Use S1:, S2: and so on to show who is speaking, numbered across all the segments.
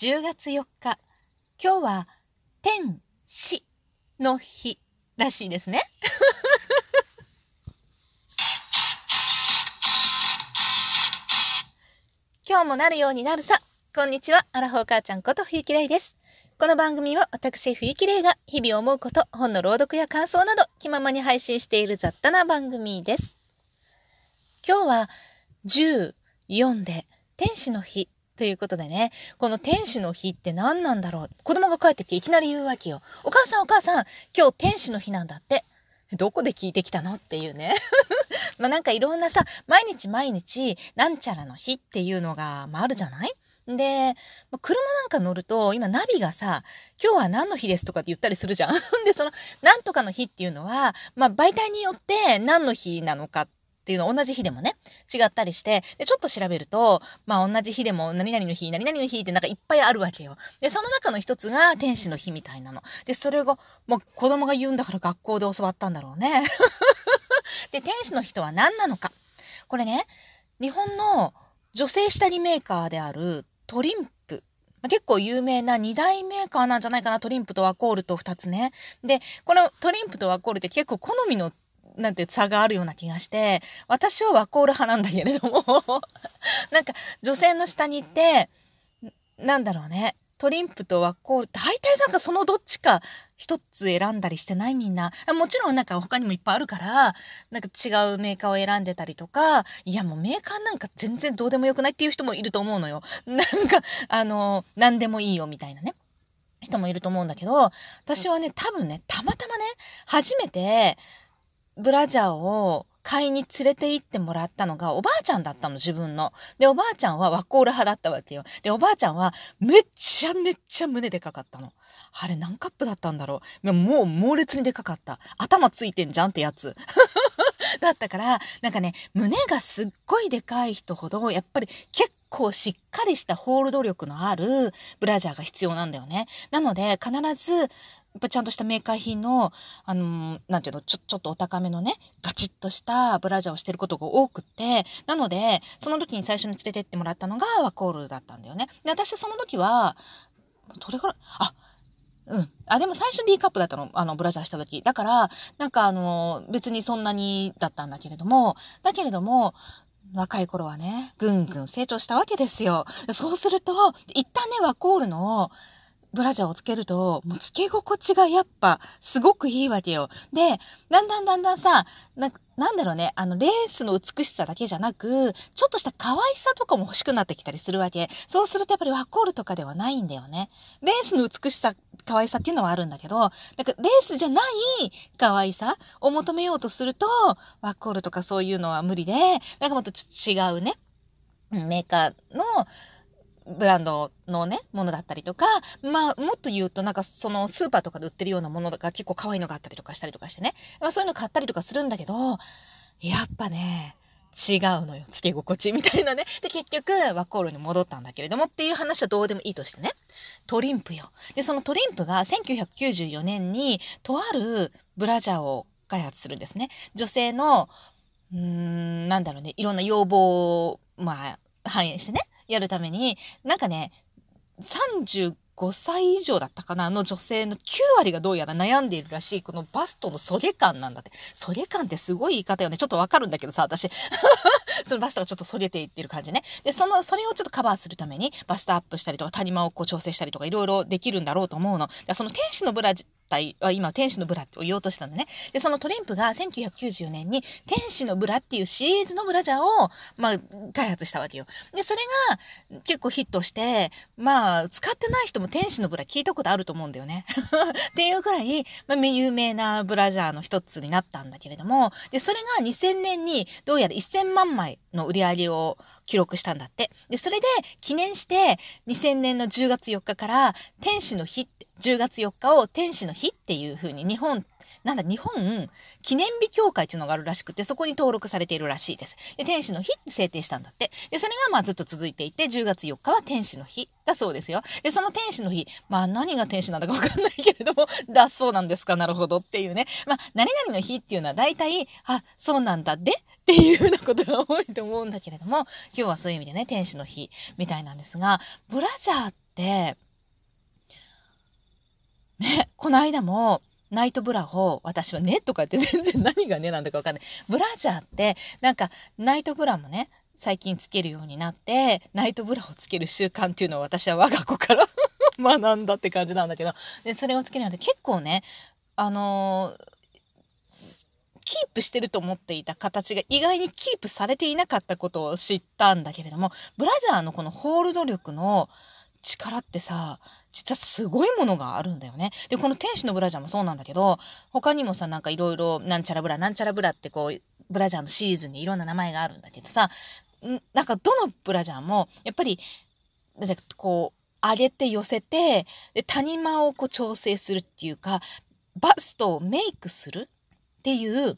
S1: 10月4日。今日は天使の日らしいですね。今日もなるようになるさ。こんにちは。アラフォー母ちゃんこと冬木玲です。この番組は私冬木玲が日々思うこと、本の朗読や感想など気ままに配信している雑多な番組です。今日は14で天使の日ということでね、この天使の日って何なんだろう子供が帰ってきていきなり言うわけよ。お母さんお母さん、今日天使の日なんだって。どこで聞いてきたのっていうね。まあなんかいろんなさ、毎日毎日、なんちゃらの日っていうのが、まあ、あるじゃない？で、車なんか乗ると、今ナビがさ、今日は何の日ですとかって言ったりするじゃん。で、その、なんとかの日っていうのは、まあ媒体によって何の日なのかっっていうの同じ日でもね、違ったりして、で、ちょっと調べると、まあ同じ日でも何々の日、何々の日ってなんかいっぱいあるわけよ。で、その中の一つが天使の日みたいなの。で、それが、もう子供が言うんだから学校で教わったんだろうね。で、天使の日とは何なのか。これね、日本の女性下着メーカーであるトリンプ。結構有名な2大メーカーなんじゃないかな、トリンプとワコールと2つね。で、このトリンプとワコールって結構好みのなんて差があるような気がして、私はワコール派なんだけれども なんか女性の下に行って、なんだろうね。トリンプとワコール、大体なんかそのどっちか一つ選んだりしてないみんな。もちろんなんか他にもいっぱいあるから、なんか違うメーカーを選んでたりとか、いやもうメーカーなんか全然どうでもよくないっていう人もいると思うのよ。なんか、あの、何でもいいよみたいなね。人もいると思うんだけど、私はね、多分ね、たまたまね、初めて、ブラジャーを買いに連れて行ってもらったのがおばあちゃんだったの、自分の。で、おばあちゃんはワコール派だったわけよ。で、おばあちゃんはめっちゃめっちゃ胸でかかったの。あれ何カップだったんだろう。もう猛烈にでかかった。頭ついてんじゃんってやつ。だったから、なんかね、胸がすっごいでかい人ほど、やっぱり結構しっかりしたホールド力のあるブラジャーが必要なんだよね。なので、必ず、ぱちゃんとしたメーカー品の、あのー、なんていうの、ちょ、ちょっとお高めのね、ガチッとしたブラジャーをしてることが多くて、なので、その時に最初に連れてってもらったのがワコールだったんだよね。で、私その時は、どれぐらい、あ、うん。あ、でも最初 B カップだったの。あの、ブラジャーした時。だから、なんかあの、別にそんなにだったんだけれども、だけれども、若い頃はね、ぐんぐん成長したわけですよ。そうすると、一旦ね、ワコールのブラジャーをつけると、もうつけ心地がやっぱすごくいいわけよ。で、だんだんだんだんさ、ななんだろうね、あの、レースの美しさだけじゃなく、ちょっとした可愛さとかも欲しくなってきたりするわけ。そうするとやっぱりワコールとかではないんだよね。レースの美しさ、可愛さっていうのはあるんだけど、なんかレースじゃない可愛さを求めようとすると、ワコールとかそういうのは無理で、なんかもっと違うね、メーカーの、ブランドのね、ものだったりとか、まあ、もっと言うと、なんかそのスーパーとかで売ってるようなものが結構可愛いのがあったりとかしたりとかしてね。まあそういうの買ったりとかするんだけど、やっぱね、違うのよ。つけ心地みたいなね。で、結局、ワコールに戻ったんだけれどもっていう話はどうでもいいとしてね。トリンプよ。で、そのトリンプが1994年に、とあるブラジャーを開発するんですね。女性の、うーん、なんだろうね、いろんな要望を、まあ、反映してね。やるために、なんかね、35歳以上だったかなの女性の9割がどうやら悩んでいるらしい、このバストのソゲ感なんだって。ソゲ感ってすごい言い方よね。ちょっとわかるんだけどさ、私。そのバストがちょっと反れていってる感じね。で、その、それをちょっとカバーするために、バストアップしたりとか、谷間をこう調整したりとか、いろいろできるんだろうと思うの。その天使のブラ体は今天使のブラって言おうとしたのね。で、そのトリンプが1994年に天使のブラっていうシリーズのブラジャーを、まあ、開発したわけよ。で、それが結構ヒットして、まあ、使ってない人も天使のブラ聞いたことあると思うんだよね。っていうぐらい、まあ、有名なブラジャーの一つになったんだけれども、で、それが2000年にどうやら1000万枚の売り上げを記録したんだって。で、それで記念して2000年の10月4日から天使の日って10月4日を天使の日っていう風に日本、なんだ、日本記念日協会っていうのがあるらしくて、そこに登録されているらしいです。で、天使の日って制定したんだって。で、それがまあずっと続いていて、10月4日は天使の日だそうですよ。で、その天使の日、まあ何が天使なんだかわかんないけれども、だそうなんですか、なるほどっていうね。まあ、何々の日っていうのは大体、あ、そうなんだでっていうようなことが多いと思うんだけれども、今日はそういう意味でね、天使の日みたいなんですが、ブラジャーって、ね、この間も、ナイトブラを、私はねとかって全然何がねなんだかわかんない。ブラジャーって、なんか、ナイトブラもね、最近つけるようになって、ナイトブラをつける習慣っていうのを私は我が子から 学んだって感じなんだけど、で、それをつけるので結構ね、あのー、キープしてると思っていた形が意外にキープされていなかったことを知ったんだけれども、ブラジャーのこのホールド力の力ってさ、実はすごいものがあるんだよね。で、この天使のブラジャーもそうなんだけど、他にもさ、なんかいろいろ、なんちゃらブラ、なんちゃらブラってこう、ブラジャーのシリーズにいろんな名前があるんだけどさ、んなんかどのブラジャーも、やっぱり、だってこう、上げて寄せて、で、谷間をこう調整するっていうか、バストをメイクするっていう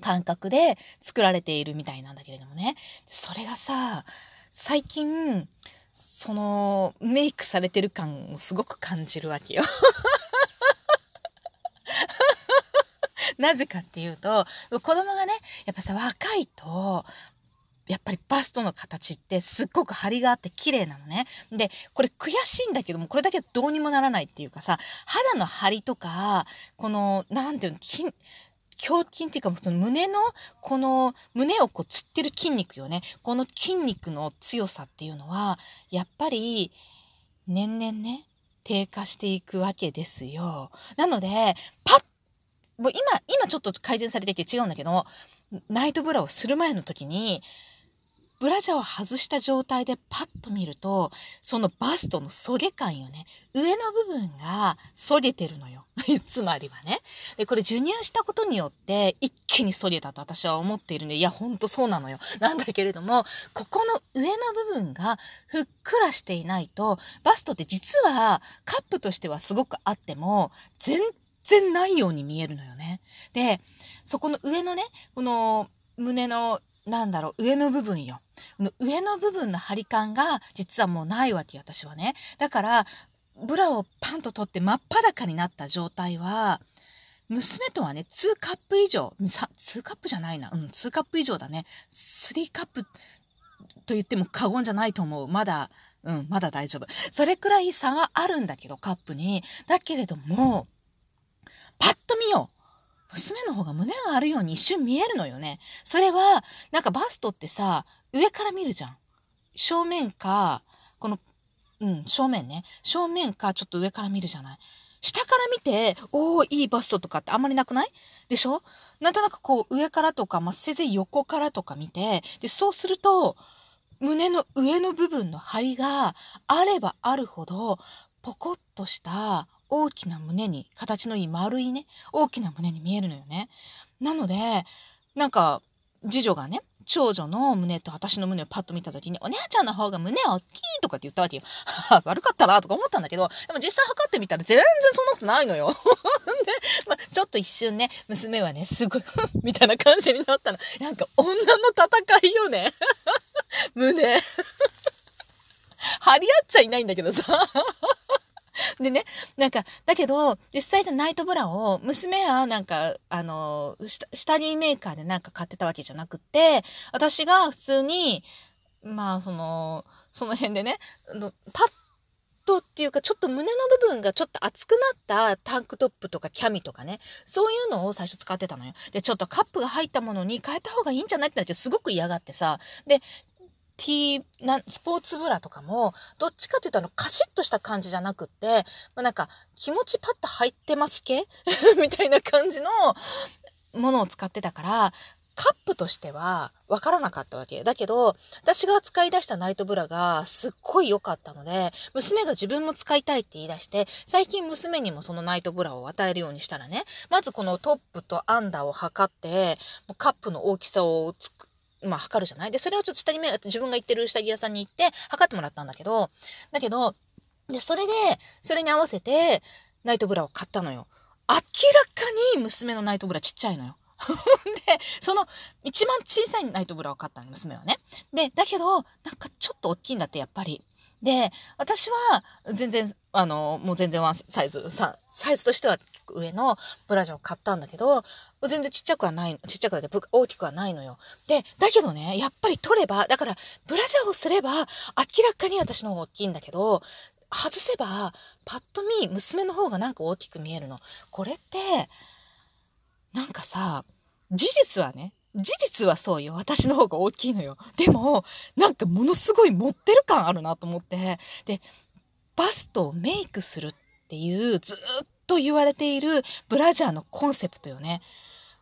S1: 感覚で作られているみたいなんだけれどもね。それがさ、最近、そのメイクされてる感をすごく感じるわけよ。なぜかっていうと、子供がね、やっぱさ、若いと、やっぱりバストの形ってすっごく張りがあって綺麗なのね。で、これ悔しいんだけども、これだけはどうにもならないっていうかさ、肌の張りとか、この、なんていうの、胸筋っていうか、その胸の、この胸をこうつってる筋肉よね。この筋肉の強さっていうのは、やっぱり、年々ね、低下していくわけですよ。なので、パッ、もう今、今ちょっと改善されてて違うんだけど、ナイトブラをする前の時に、ブラジャーを外した状態でパッと見ると、そのバストのそげ感よね。上の部分がそげてるのよ。つまりはね。で、これ授乳したことによって一気にそげたと私は思っているんで、いや、ほんとそうなのよ。なんだけれども、ここの上の部分がふっくらしていないと、バストって実はカップとしてはすごくあっても、全然ないように見えるのよね。で、そこの上のね、この胸のなんだろう、上の部分よ。上の部分の張り感が実はもうないわけ、私はね。だから、ブラをパンと取って真っ裸になった状態は、娘とはね、2カップ以上、2カップじゃないな。うん、2カップ以上だね。3カップと言っても過言じゃないと思う。まだ、うん、まだ大丈夫。それくらい差があるんだけど、カップに。だけれども、パッと見よう。娘の方が胸があるように一瞬見えるのよね。それは、なんかバストってさ、上から見るじゃん。正面か、この、うん、正面ね。正面か、ちょっと上から見るじゃない。下から見て、おー、いいバストとかってあんまりなくない？でしょ？なんとなくこう、上からとか、まあ、せぜ横からとか見て、で、そうすると、胸の上の部分の張りがあればあるほど、ポコッとした大きな胸に、形のいい丸いね、大きな胸に見えるのよね。なので、なんか、次女がね、長女の胸と私の胸をパッと見た時に、お姉ちゃんの方が胸大きいとかって言ったわけよ。悪かったなとか思ったんだけど、でも実際測ってみたら全然そんなことないのよ。で、ま、ちょっと一瞬ね、娘はね、すごいみたいな感じになったの。なんか女の戦いよね。胸。張り合っちゃいないんだけどさ。でね、なんか、だけど、実際のナイトブラを、娘はなんか、あの、下着メーカーでなんか買ってたわけじゃなくて、私が普通に、まあ、その、その辺でね、パッとっていうか、ちょっと胸の部分がちょっと厚くなったタンクトップとかキャミとかね、そういうのを最初使ってたのよ。で、ちょっとカップが入ったものに変えた方がいいんじゃないってなってすごく嫌がってさ。で、T なスポーツブラとかもどっちかというとあのカシッとした感じじゃなくって、まあ、なんか気持ちパッと入ってます系 みたいな感じのものを使ってたからカップとしては分からなかったわけ。だけど、私が使い出したナイトブラがすっごい良かったので、娘が自分も使いたいって言い出して、最近娘にもそのナイトブラを与えるようにしたらね、まずこのトップとアンダーを測って、カップの大きさをまあ、測るじゃない？で、それをちょっと下着目、自分が行ってる下着屋さんに行って、測ってもらったんだけど、だけど、で、それで、それに合わせて、ナイトブラを買ったのよ。明らかに娘のナイトブラちっちゃいのよ。で、その一番小さいナイトブラを買ったの、娘はね。で、だけど、なんかちょっと大きいんだって、やっぱり。で、私は全然、あの、もう全然ワンサイズ、サイズとしては上のブラジャーを買ったんだけど、全然ちっちゃくはない、ちっちゃくは大きくはないのよ。で、だけどね、やっぱり取れば、だから、ブラジャーをすれば、明らかに私の方が大きいんだけど、外せば、パッと見、娘の方がなんか大きく見えるの。これって、なんかさ、事実はね、事実はそうよ。私の方が大きいのよ。でも、なんかものすごい持ってる感あるなと思って。で、バストをメイクするっていうずっと言われているブラジャーのコンセプトよね。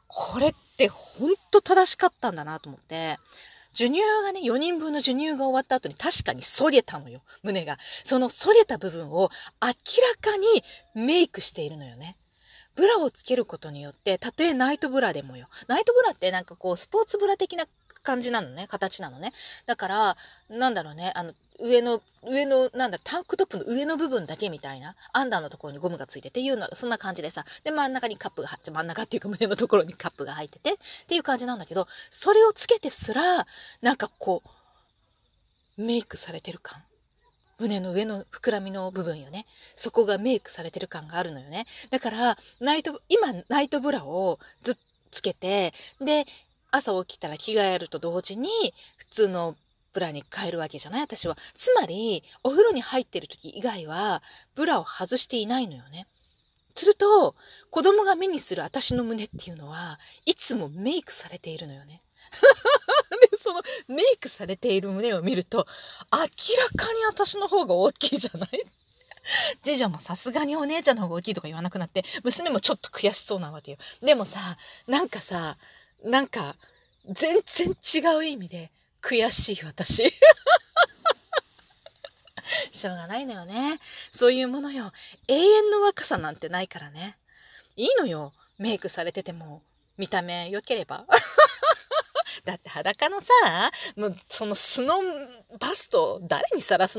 S1: これってほんと正しかったんだなと思って。授乳がね、4人分の授乳が終わった後に確かに反れたのよ、胸が。その反れた部分を明らかにメイクしているのよね。ブラをつけることによって、たとえナイトブラでもよ。ナイトブラってなんかこう、スポーツブラ的な感じなのね、形なのね。だから、なんだろうね、あの、上の、上の、なんだ、タンクトップの上の部分だけみたいな、アンダーのところにゴムがついてていうの、そんな感じでさ、で、真ん中にカップが、真ん中っていうか胸のところにカップが入ってて、っていう感じなんだけど、それをつけてすら、なんかこう、メイクされてる感。胸の上の膨らみの部分よね。そこがメイクされてる感があるのよね。だから、ナイト、今、ナイトブラをずっつけて、で、朝起きたら着替えると同時に、普通のブラに変えるわけじゃない？私は。つまり、お風呂に入ってる時以外は、ブラを外していないのよね。すると、子供が目にする私の胸っていうのは、いつもメイクされているのよね。で、そのメイクされている胸を見ると、明らかに私の方が大きいじゃない？次女もさすがにお姉ちゃんの方が大きいとか言わなくなって、娘もちょっと悔しそうなわけよ。でもさ、なんかさ、なんか、全然違う意味で、悔しい私。しょうがないのよね。そういうものよ。永遠の若さなんてないからね。いいのよ。メイクされてても、見た目良ければ。だって裸のさ、もうその素のバスト誰にさらすの